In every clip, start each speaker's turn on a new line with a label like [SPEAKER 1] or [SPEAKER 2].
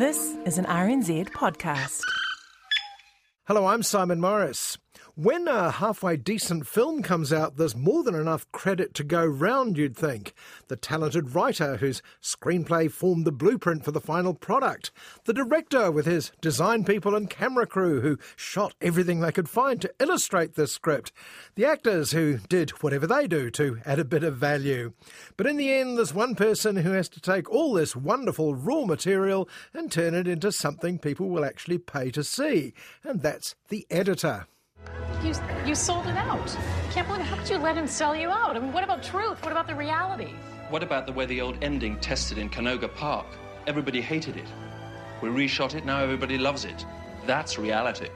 [SPEAKER 1] This is an RNZ podcast.
[SPEAKER 2] Hello, I'm Simon Morris. When a halfway decent film comes out, there's more than enough credit to go round, you'd think. The talented writer whose screenplay formed the blueprint for the final product. The director with his design people and camera crew who shot everything they could find to illustrate this script. The actors who did whatever they do to add a bit of value. But in the end, there's one person who has to take all this wonderful raw material and turn it into something people will actually pay to see. And that's the editor.
[SPEAKER 3] You, you sold it out. I can't believe How could you let him sell you out? I mean, what about truth? What about the reality?
[SPEAKER 4] What about the way the old ending tested in Canoga Park? Everybody hated it. We reshot it, now everybody loves it. That's reality.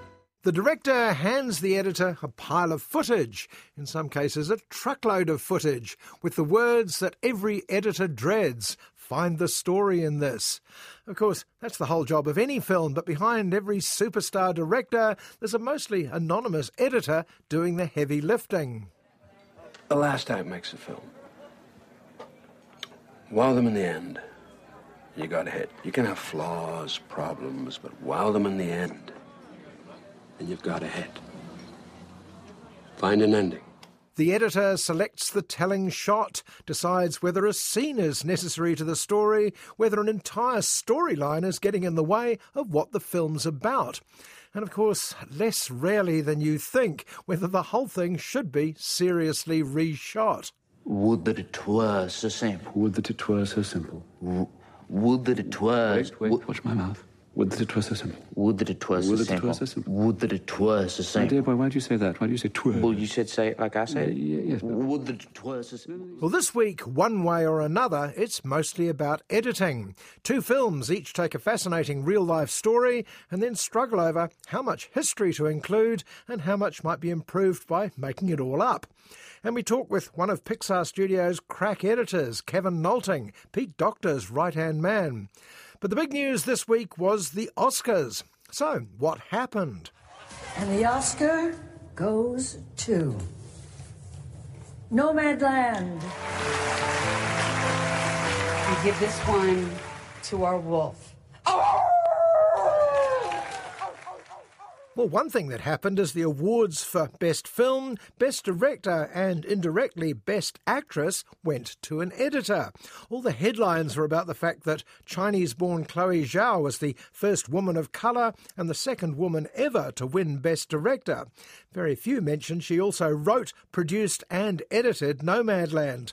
[SPEAKER 2] The director hands the editor a pile of footage, in some cases a truckload of footage, with the words that every editor dreads Find the story in this. Of course, that's the whole job of any film, but behind every superstar director, there's a mostly anonymous editor doing the heavy lifting.
[SPEAKER 5] The last act makes a film. Wow them in the end. You got a hit. You can have flaws, problems, but wow them in the end. And you've got a hit. Find an ending.
[SPEAKER 2] The editor selects the telling shot, decides whether a scene is necessary to the story, whether an entire storyline is getting in the way of what the film's about. And of course, less rarely than you think, whether the whole thing should be seriously reshot.
[SPEAKER 6] Would that it were so simple.
[SPEAKER 7] Would that it were so simple.
[SPEAKER 6] W- would that it were.
[SPEAKER 7] Wait, wait,
[SPEAKER 6] w-
[SPEAKER 7] watch my mouth. Would that it were so simple.
[SPEAKER 6] Would that it were so
[SPEAKER 7] Would that it
[SPEAKER 6] simple.
[SPEAKER 7] were so simple.
[SPEAKER 6] Would that it were so
[SPEAKER 7] My dear boy, why do you say that? Why do you say twere?
[SPEAKER 6] Well, you said say it like I said. it.
[SPEAKER 7] Yeah, yes, but-
[SPEAKER 6] Would that it were so simple.
[SPEAKER 2] Well, this week, one way or another, it's mostly about editing. Two films each take a fascinating real life story and then struggle over how much history to include and how much might be improved by making it all up. And we talk with one of Pixar Studios' crack editors, Kevin Nolting, Pete Docter's right hand man. But the big news this week was the Oscars. So, what happened?
[SPEAKER 8] And the Oscar goes to Nomadland.
[SPEAKER 9] We give this one to our wolf.
[SPEAKER 2] Well, one thing that happened is the awards for Best Film, Best Director, and indirectly Best Actress went to an editor. All the headlines were about the fact that Chinese born Chloe Zhao was the first woman of colour and the second woman ever to win Best Director. Very few mentioned she also wrote, produced, and edited Nomadland.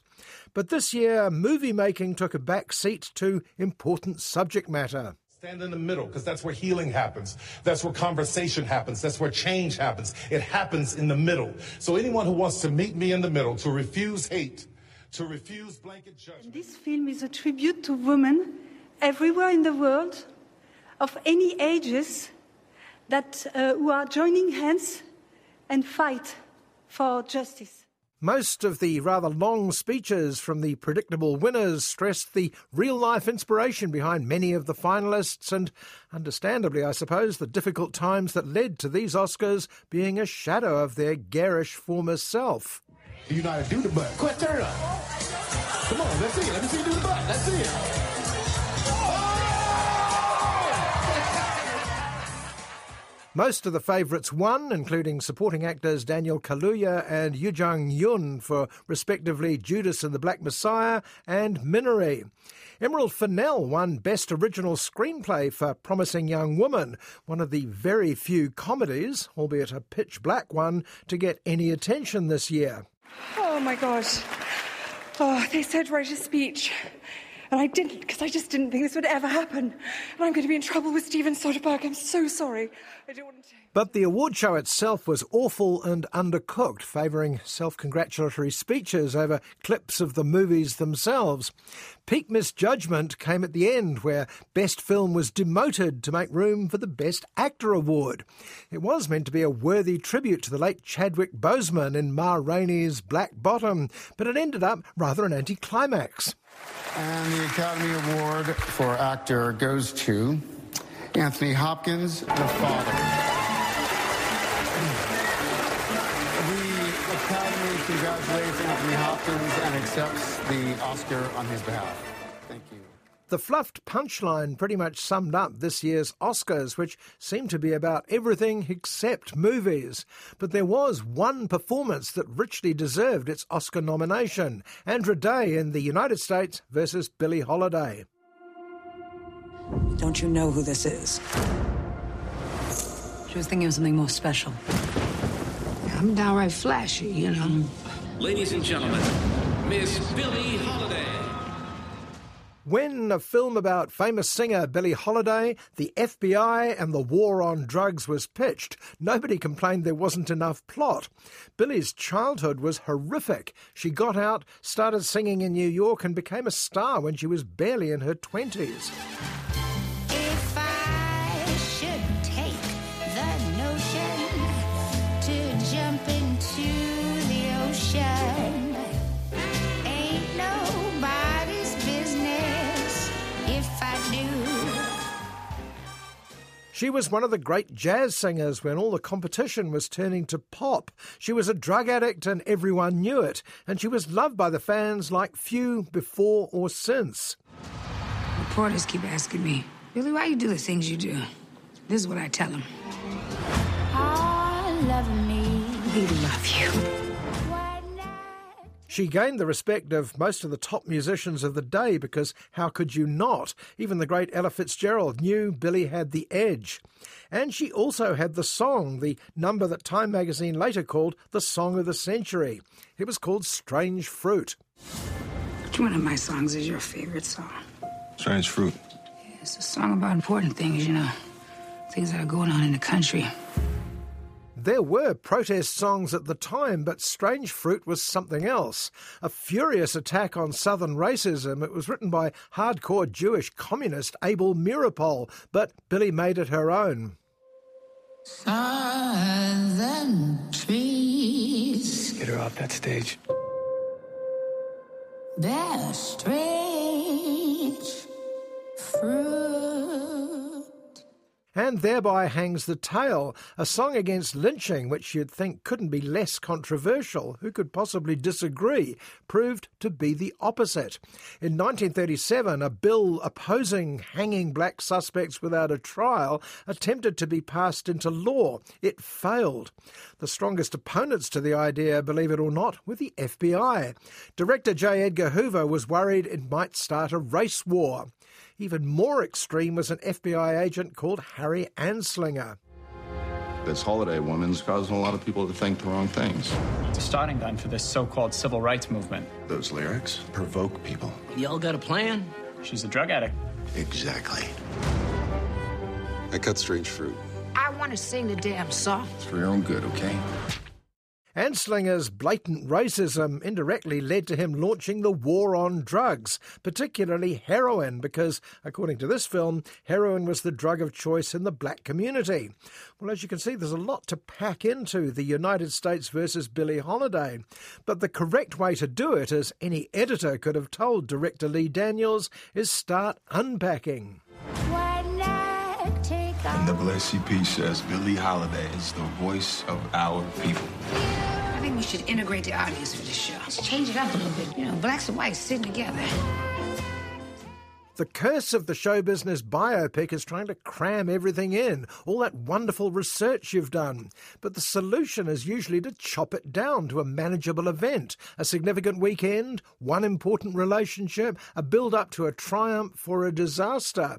[SPEAKER 2] But this year, movie making took a back seat to important subject matter.
[SPEAKER 10] Stand in the middle, because that's where healing happens. That's where conversation happens. That's where change happens. It happens in the middle. So anyone who wants to meet me in the middle, to refuse hate, to refuse blanket judgment.
[SPEAKER 9] This film is a tribute to women everywhere in the world, of any ages, that uh, who are joining hands and fight for justice.
[SPEAKER 2] Most of the rather long speeches from the predictable winners stressed the real life inspiration behind many of the finalists, and understandably, I suppose, the difficult times that led to these Oscars being a shadow of their garish former self.
[SPEAKER 10] You know how to do the butt. Quick, turn up. Come on, let's see it. Let me see you do the butt. Let's see it.
[SPEAKER 2] Most of the favourites won, including supporting actors Daniel Kaluuya and Yuh-jung Youn for respectively Judas and the Black Messiah and Minari. Emerald Fennell won Best Original Screenplay for Promising Young Woman, one of the very few comedies, albeit a pitch black one, to get any attention this year.
[SPEAKER 11] Oh my gosh. Oh, they said write a speech. And I didn't, because I just didn't think this would ever happen. And I'm going to be in trouble with Steven Soderbergh. I'm so sorry. I don't want to.
[SPEAKER 2] But the award show itself was awful and undercooked, favouring self congratulatory speeches over clips of the movies themselves. Peak misjudgment came at the end, where Best Film was demoted to make room for the Best Actor award. It was meant to be a worthy tribute to the late Chadwick Boseman in Ma Rainey's Black Bottom, but it ended up rather an anticlimax.
[SPEAKER 12] And the Academy Award for Actor goes to Anthony Hopkins, The Father. Congratulates Anthony Hopkins and accepts the Oscar on his behalf. Thank you.
[SPEAKER 2] The fluffed punchline pretty much summed up this year's Oscars, which seemed to be about everything except movies. But there was one performance that richly deserved its Oscar nomination Andra Day in the United States versus Billie Holiday.
[SPEAKER 8] Don't you know who this is?
[SPEAKER 13] She was thinking of something more special. I'm downright flashy, you know.
[SPEAKER 14] Ladies and gentlemen, Miss Billie Holiday.
[SPEAKER 2] When a film about famous singer Billie Holiday, the FBI, and the war on drugs was pitched, nobody complained there wasn't enough plot. Billie's childhood was horrific. She got out, started singing in New York, and became a star when she was barely in her 20s. She was one of the great jazz singers when all the competition was turning to pop. She was a drug addict and everyone knew it, and she was loved by the fans like few before or since.
[SPEAKER 13] Reporters keep asking me, Billie, why you do the things you do? This is what I tell them.
[SPEAKER 15] All love me.
[SPEAKER 13] We love you.
[SPEAKER 2] She gained the respect of most of the top musicians of the day because how could you not? Even the great Ella Fitzgerald knew Billie had the edge. And she also had the song, the number that Time magazine later called the Song of the Century. It was called Strange Fruit.
[SPEAKER 13] Which one of my songs is your favorite song?
[SPEAKER 16] Strange Fruit.
[SPEAKER 13] It's a song about important things, you know, things that are going on in the country.
[SPEAKER 2] There were protest songs at the time, but Strange Fruit was something else. A furious attack on Southern racism. It was written by hardcore Jewish communist Abel Meeropol, but Billie made it her own.
[SPEAKER 15] Southern trees
[SPEAKER 7] Get her off that stage.
[SPEAKER 15] bear strange fruit.
[SPEAKER 2] And thereby hangs the tale, a song against lynching, which you'd think couldn't be less controversial. Who could possibly disagree? Proved to be the opposite. In 1937, a bill opposing hanging black suspects without a trial attempted to be passed into law. It failed. The strongest opponents to the idea, believe it or not, were the FBI. Director J. Edgar Hoover was worried it might start a race war. Even more extreme was an FBI agent called Harry Anslinger.
[SPEAKER 16] This Holiday woman's causing a lot of people to think the wrong things.
[SPEAKER 17] It's a starting gun for this so called civil rights movement.
[SPEAKER 16] Those lyrics provoke people.
[SPEAKER 6] Y'all got a plan?
[SPEAKER 17] She's a drug addict.
[SPEAKER 16] Exactly. I cut strange fruit.
[SPEAKER 13] I want to sing the damn song.
[SPEAKER 16] It's for your own good, okay?
[SPEAKER 2] Anslinger's blatant racism indirectly led to him launching the war on drugs, particularly heroin, because, according to this film, heroin was the drug of choice in the black community. Well, as you can see, there's a lot to pack into the United States versus Billie Holiday. But the correct way to do it, as any editor could have told director Lee Daniels, is start unpacking.
[SPEAKER 15] Why not take
[SPEAKER 16] NAACP says Billie Holiday is the voice of our people.
[SPEAKER 13] I think we should integrate the audience for this show. Let's change it up a little bit. You know, blacks and whites sitting together.
[SPEAKER 2] The curse of the show business biopic is trying to cram everything in, all that wonderful research you've done. But the solution is usually to chop it down to a manageable event, a significant weekend, one important relationship, a build up to a triumph or a disaster.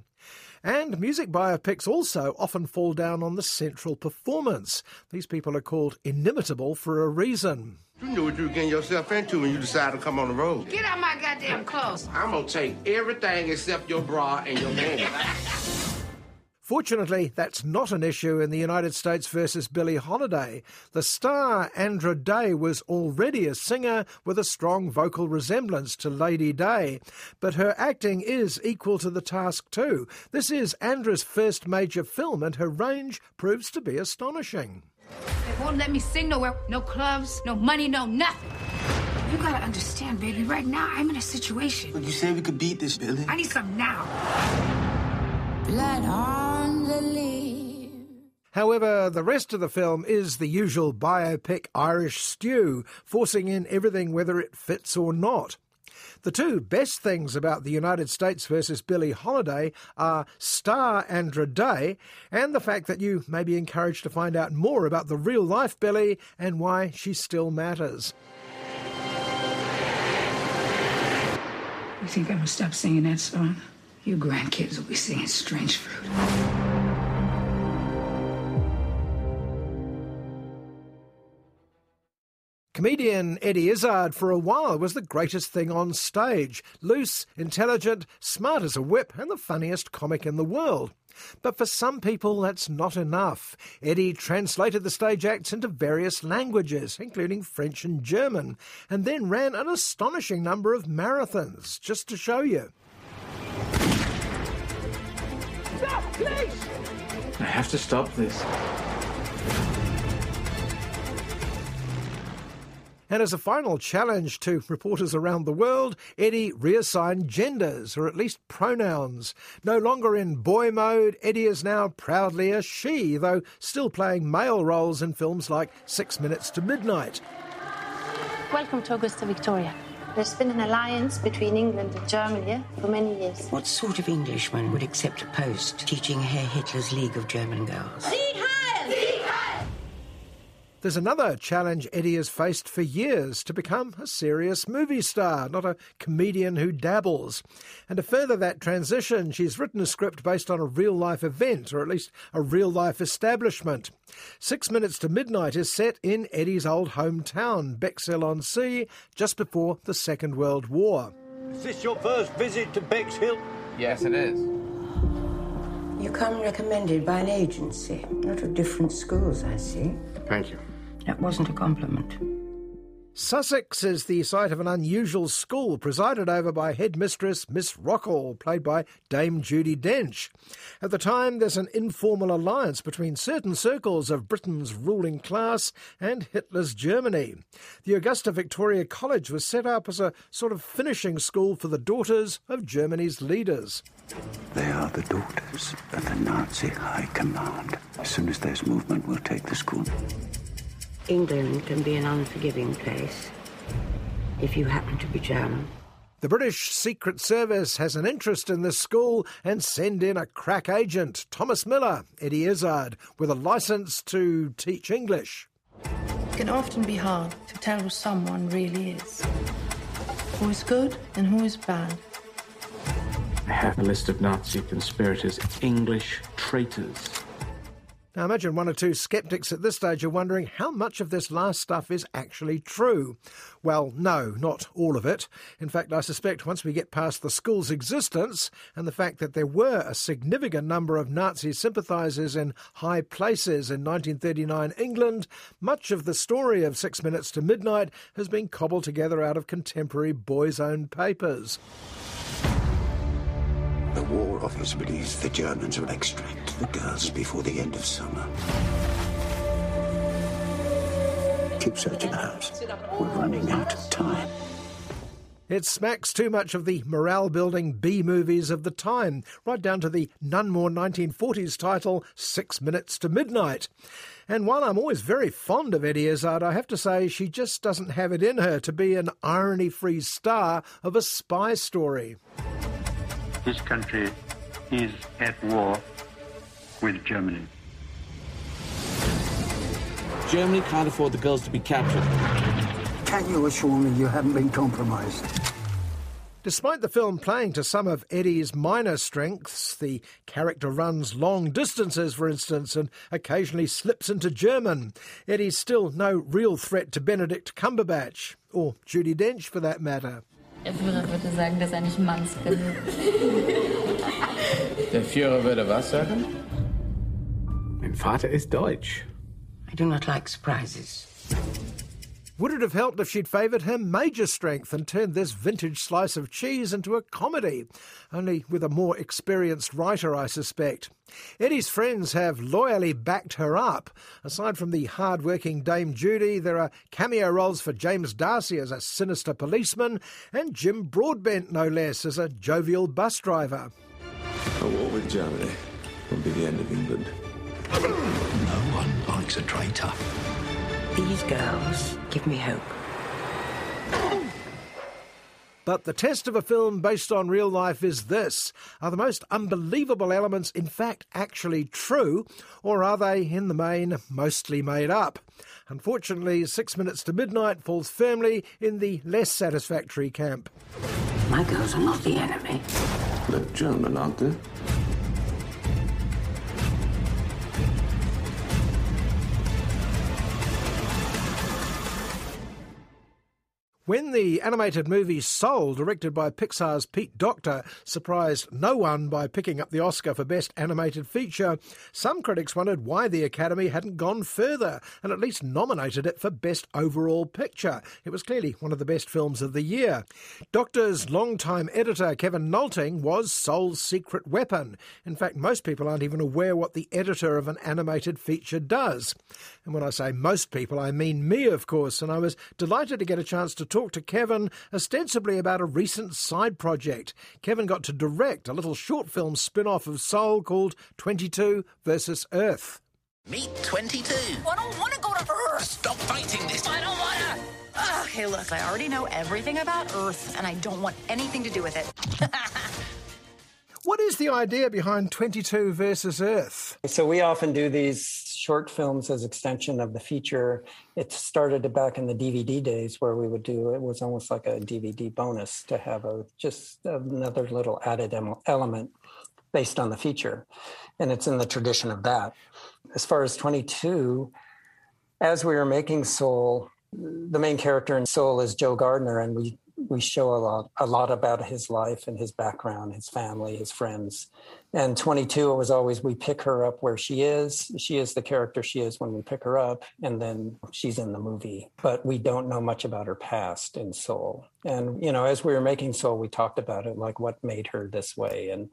[SPEAKER 2] And music biopics also often fall down on the central performance. These people are called inimitable for a reason.
[SPEAKER 18] You knew what you were getting yourself into when you decided to come on the road.
[SPEAKER 13] Get out my goddamn clothes.
[SPEAKER 18] I'm gonna take everything except your bra and your panties.
[SPEAKER 2] Fortunately, that's not an issue in the United States versus Billie Holiday. The star Andra Day was already a singer with a strong vocal resemblance to Lady Day, but her acting is equal to the task too. This is Andra's first major film, and her range proves to be astonishing.
[SPEAKER 13] They won't let me sing nowhere. No clubs, no money, no nothing. You gotta understand, baby. Right now, I'm in a situation.
[SPEAKER 5] But you said we could beat this, Billie.
[SPEAKER 13] I need some now.
[SPEAKER 15] Blood on the leaves.
[SPEAKER 2] However, the rest of the film is the usual biopic Irish stew, forcing in everything whether it fits or not. The two best things about the United States versus Billie Holiday are star Andra Day and the fact that you may be encouraged to find out more about the real life Billie and why she still matters.
[SPEAKER 13] You think I'm gonna stop singing that song? You grandkids will be singing Strange Fruit.
[SPEAKER 2] Comedian Eddie Izzard for a while was the greatest thing on stage. Loose, intelligent, smart as a whip, and the funniest comic in the world. But for some people, that's not enough. Eddie translated the stage acts into various languages, including French and German, and then ran an astonishing number of marathons, just to show you.
[SPEAKER 19] Stop, please!
[SPEAKER 7] I have to stop this.
[SPEAKER 2] And as a final challenge to reporters around the world, Eddie reassigned genders, or at least pronouns. No longer in boy mode, Eddie is now proudly a she, though still playing male roles in films like Six Minutes to Midnight.
[SPEAKER 20] Welcome to Augusta Victoria. There's been an alliance between England and Germany for many years.
[SPEAKER 21] What sort of Englishman would accept a post teaching Herr Hitler's League of German Girls?
[SPEAKER 2] There's another challenge Eddie has faced for years to become a serious movie star, not a comedian who dabbles. And to further that transition, she's written a script based on a real life event, or at least a real life establishment. Six Minutes to Midnight is set in Eddie's old hometown, Bexhill on Sea, just before the Second World War.
[SPEAKER 22] Is this your first visit to Bexhill?
[SPEAKER 23] Yes, it is.
[SPEAKER 21] You come recommended by an agency, not of different schools, I see.
[SPEAKER 23] Thank you.
[SPEAKER 21] That wasn't a compliment.
[SPEAKER 2] Sussex is the site of an unusual school presided over by headmistress Miss Rockall, played by Dame Judi Dench. At the time, there's an informal alliance between certain circles of Britain's ruling class and Hitler's Germany. The Augusta Victoria College was set up as a sort of finishing school for the daughters of Germany's leaders.
[SPEAKER 24] They are the daughters of the Nazi High Command. As soon as there's movement, we'll take the school.
[SPEAKER 21] England can be an unforgiving place if you happen to be German.
[SPEAKER 2] The British Secret Service has an interest in this school and send in a crack agent, Thomas Miller, Eddie Izzard, with a license to teach English.
[SPEAKER 25] It can often be hard to tell who someone really is. Who is good and who is bad.
[SPEAKER 7] I have a list of Nazi conspirators, English traitors.
[SPEAKER 2] Now, imagine one or two skeptics at this stage are wondering how much of this last stuff is actually true. Well, no, not all of it. In fact, I suspect once we get past the school's existence and the fact that there were a significant number of Nazi sympathisers in high places in 1939 England, much of the story of Six Minutes to Midnight has been cobbled together out of contemporary boys' own papers.
[SPEAKER 24] The War Office believes the Germans will extract the girls before the end of summer. Keep searching the house. We're running out of time.
[SPEAKER 2] It smacks too much of the morale building B movies of the time, right down to the none more 1940s title, Six Minutes to Midnight. And while I'm always very fond of Eddie Izzard, I have to say she just doesn't have it in her to be an irony free star of a spy story.
[SPEAKER 26] This country is at war with Germany.
[SPEAKER 27] Germany can't afford the girls to be captured.
[SPEAKER 24] Can you assure me you haven't been compromised?
[SPEAKER 2] Despite the film playing to some of Eddie's minor strengths, the character runs long distances, for instance, and occasionally slips into German. Eddie's still no real threat to Benedict Cumberbatch, or Judi Dench for that matter.
[SPEAKER 28] Der Führer würde sagen, dass er nicht Manns findet.
[SPEAKER 27] Der Führer würde was sagen?
[SPEAKER 7] Mein Vater ist Deutsch.
[SPEAKER 21] I do not like surprises.
[SPEAKER 2] Would it have helped if she'd favoured her major strength and turned this vintage slice of cheese into a comedy? Only with a more experienced writer, I suspect. Eddie's friends have loyally backed her up. Aside from the hard-working Dame Judi, there are cameo roles for James D'Arcy as a sinister policeman and Jim Broadbent, no less, as a jovial bus driver.
[SPEAKER 16] A war with Germany will be the end of England.
[SPEAKER 24] No one likes a traitor.
[SPEAKER 21] These girls give me hope.
[SPEAKER 2] But the test of a film based on real life is this Are the most unbelievable elements in fact actually true, or are they, in the main, mostly made up? Unfortunately, Six Minutes to Midnight falls firmly in the less satisfactory camp.
[SPEAKER 21] My girls are not the enemy.
[SPEAKER 16] They're German, aren't they?
[SPEAKER 2] When the animated movie Soul, directed by Pixar's Pete Docter, surprised no one by picking up the Oscar for Best Animated Feature, some critics wondered why the Academy hadn't gone further and at least nominated it for Best Overall Picture. It was clearly one of the best films of the year. Docter's longtime editor, Kevin Nolting, was Soul's secret weapon. In fact, most people aren't even aware what the editor of an animated feature does. And when I say most people, I mean me, of course, and I was delighted to get a chance to talk to Kevin ostensibly about a recent side project. Kevin got to direct a little short film spin off of Soul called 22 versus Earth.
[SPEAKER 29] Meet 22.
[SPEAKER 30] I don't want to go to Earth.
[SPEAKER 29] Stop fighting this.
[SPEAKER 30] I don't want to.
[SPEAKER 31] Okay, look, I already know everything about Earth, and I don't want anything to do with it.
[SPEAKER 2] What is the idea behind 22 versus Earth?
[SPEAKER 32] So we often do these short films as extension of the feature. It started back in the DVD days where we would do it was almost like a DVD bonus to have a just another little added element based on the feature. And it's in the tradition of that. As far as 22, as we were making Soul, the main character in Soul is Joe Gardner, and we we show a lot a lot about his life and his background, his family, his friends. And 22 it was always we pick her up where she is. She is the character she is when we pick her up, and then she's in the movie. But we don't know much about her past in Soul. And you know, as we were making Soul, we talked about it, like what made her this way, and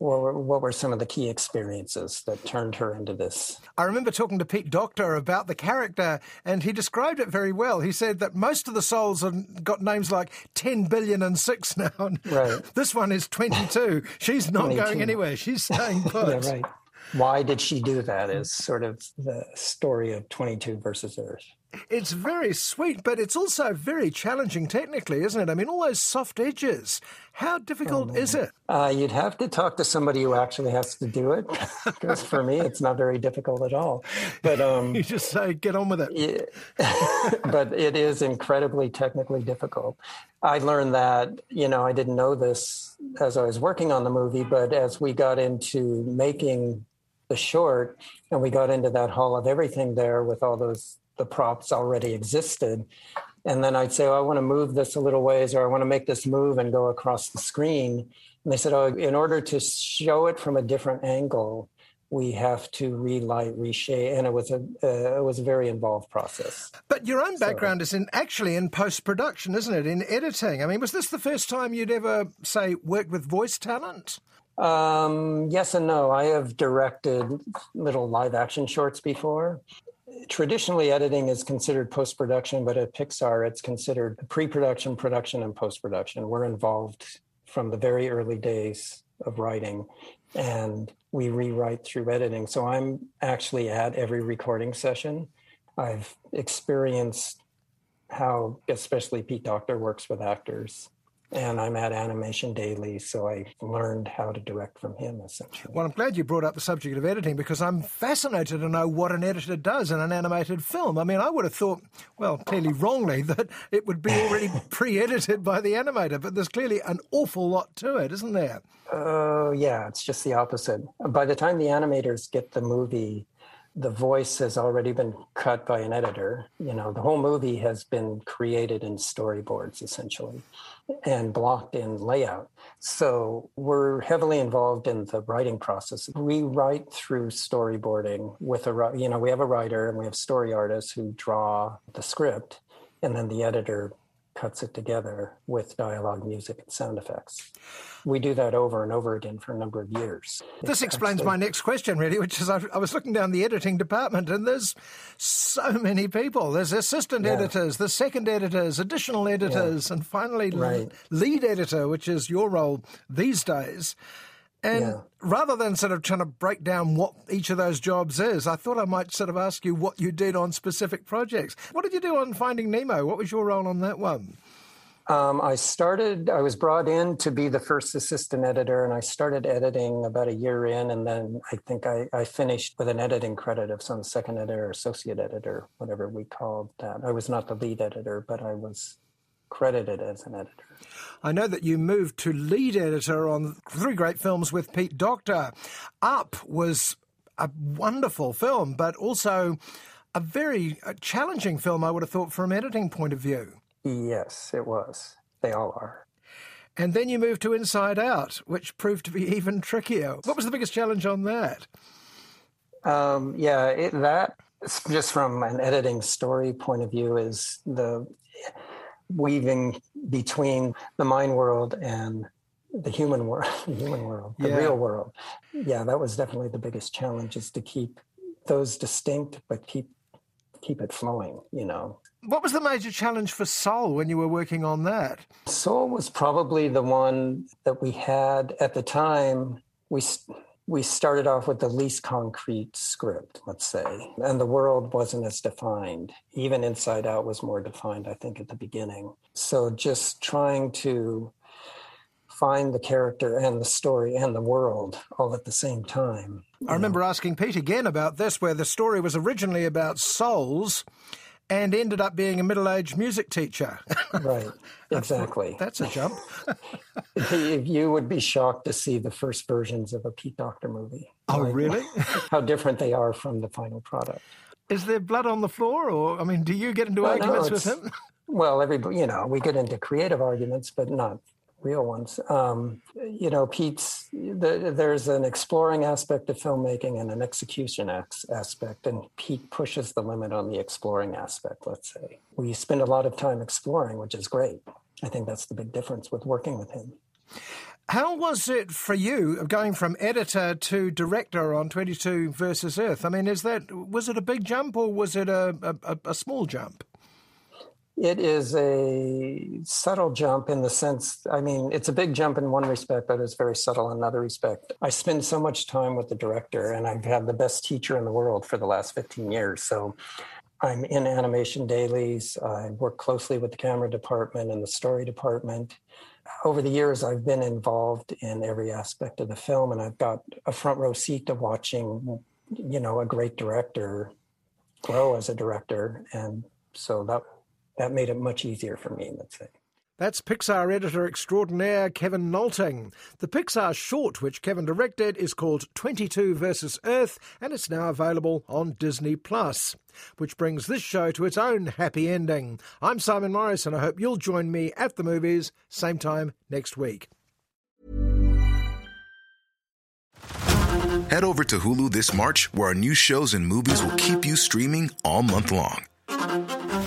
[SPEAKER 32] what were, what were some of the key experiences that turned her into this?
[SPEAKER 2] I remember talking to Pete Docter about the character, and he described it very well. He said that most of the souls have got names like 10 billion and six now.
[SPEAKER 32] Right.
[SPEAKER 2] this one is 22. She's not 22. going anywhere. She's staying put.
[SPEAKER 32] yeah, right. Why did she do that is sort of the story of 22 versus Earth.
[SPEAKER 2] It's very sweet, but it's also very challenging technically, isn't it? I mean, all those soft edges. How difficult
[SPEAKER 32] oh,
[SPEAKER 2] is it?
[SPEAKER 32] Uh, you'd have to talk to somebody who actually has to do it, because for me, it's not very difficult at all. But um,
[SPEAKER 2] you just say, "Get on with it."
[SPEAKER 32] Yeah, but it is incredibly technically difficult. I learned that you know I didn't know this as I was working on the movie, but as we got into making the short and we got into that hall of everything there with all those the props already existed. And then I'd say, oh, I want to move this a little ways, or I want to make this move and go across the screen. And they said, oh, in order to show it from a different angle, we have to relight, reshape, and it was a uh, it was a very involved process.
[SPEAKER 2] But your own background so, is in actually in post production, isn't it? In editing. I mean, was this the first time you'd ever say worked with voice talent?
[SPEAKER 32] Um, yes and no. I have directed little live action shorts before, traditionally editing is considered post-production but at pixar it's considered pre-production production and post-production. We're involved from the very early days of writing and we rewrite through editing. So i'm actually at every recording session. I've experienced how especially pete Docter, works with actors and I'm at Animation Daily, so I learned how to direct from him essentially.
[SPEAKER 2] Well, I'm glad you brought up the subject of editing because I'm fascinated to know what an editor does in an animated film. I mean, I would have thought, well, clearly wrongly, that it would be already pre edited by the animator, but there's clearly an awful lot to it, isn't there?
[SPEAKER 32] Oh, uh, yeah, it's just the opposite. By the time the animators get the movie, the voice has already been cut by an editor. You know, the whole movie has been created in storyboards essentially and blocked in layout. So we're heavily involved in the writing process. We write through storyboarding with a, you know, we have a writer and we have story artists who draw the script and then the editor cuts it together with dialogue, music, and sound effects. We do that over and over again for a number of years.
[SPEAKER 2] This explains my next question, really, which is I, I, was looking down the editing department and there's so many people. There's assistant yeah. editors, there's second editors, additional editors, yeah. and finally right. lead editor, which is your role these days. And yeah. rather than sort of trying to break down what each of those jobs is, I thought I might sort of ask you what you did on specific projects. What did you do on Finding Nemo? What was your role on that one?
[SPEAKER 32] Um, I started, I was brought in to be the first assistant editor, and I started editing about a year in. And then I think I, I finished with an editing credit of some second editor, associate editor, whatever we called that. I was not the lead editor, but I was credited as an editor.
[SPEAKER 2] I know that you moved to lead editor on three great films with Pete Docter. Up was a wonderful film, but also a very challenging film, I would have thought, from an editing point of view.
[SPEAKER 32] Yes, it was. They all are.
[SPEAKER 2] And then you moved to Inside Out, which proved to be even trickier. What was the biggest challenge on that?
[SPEAKER 32] Um, yeah, it, that just from an editing story point of view is the weaving between the mind world and the human world, the human world, the yeah. real world. Yeah, that was definitely the biggest challenge is to keep those distinct, but keep keep it flowing. You know.
[SPEAKER 2] What was the major challenge for Soul when you were working on that?
[SPEAKER 32] Soul was probably the one that we had at the time. We we started off with the least concrete script, let's say, and the world wasn't as defined. Even Inside Out was more defined, I think, at the beginning. So just trying to find the character and the story and the world all at the same time.
[SPEAKER 2] I remember asking Pete again about this, where the story was originally about souls and ended up being a middle aged music teacher.
[SPEAKER 32] right, exactly.
[SPEAKER 2] That's a jump.
[SPEAKER 32] you would be shocked to see the first versions of a Pete Docter movie.
[SPEAKER 2] Oh, like, really?
[SPEAKER 32] how different they are from the final product.
[SPEAKER 2] Is there blood on the floor, or I mean, do you get into well, arguments no, with him?
[SPEAKER 32] Well, everybody, you know, we get into creative arguments, but not real ones. Um, you know, Pete's the, there's an exploring aspect of filmmaking and an execution aspect, and Pete pushes the limit on the exploring aspect. Let's say we spend a lot of time exploring, which is great. I think that's the big difference with working with him.
[SPEAKER 2] How was it for you going from editor to director on 22 versus Earth? I mean, is that was it a big jump or was it a, a, a small jump?
[SPEAKER 32] It is a subtle jump in the sense, I mean, it's a big jump in one respect, but it's very subtle in another respect. I spend so much time with the director, and I've had the best teacher in the world for the last 15 years. So I'm in animation dailies. I work closely with the camera department and the story department. Over the years, I've been involved in every aspect of the film, and I've got a front row seat to watching, you know, a great director grow as a director. And so that that made it much easier for me, let's say.
[SPEAKER 2] That's Pixar editor extraordinaire Kevin Nolting. The Pixar short, which Kevin directed, is called 22 versus Earth, and it's now available on Disney Plus. Which brings this show to its own happy ending. I'm Simon Morris, and I hope you'll join me at the movies, same time next week.
[SPEAKER 33] Head over to Hulu this March, where our new shows and movies will keep you streaming all month long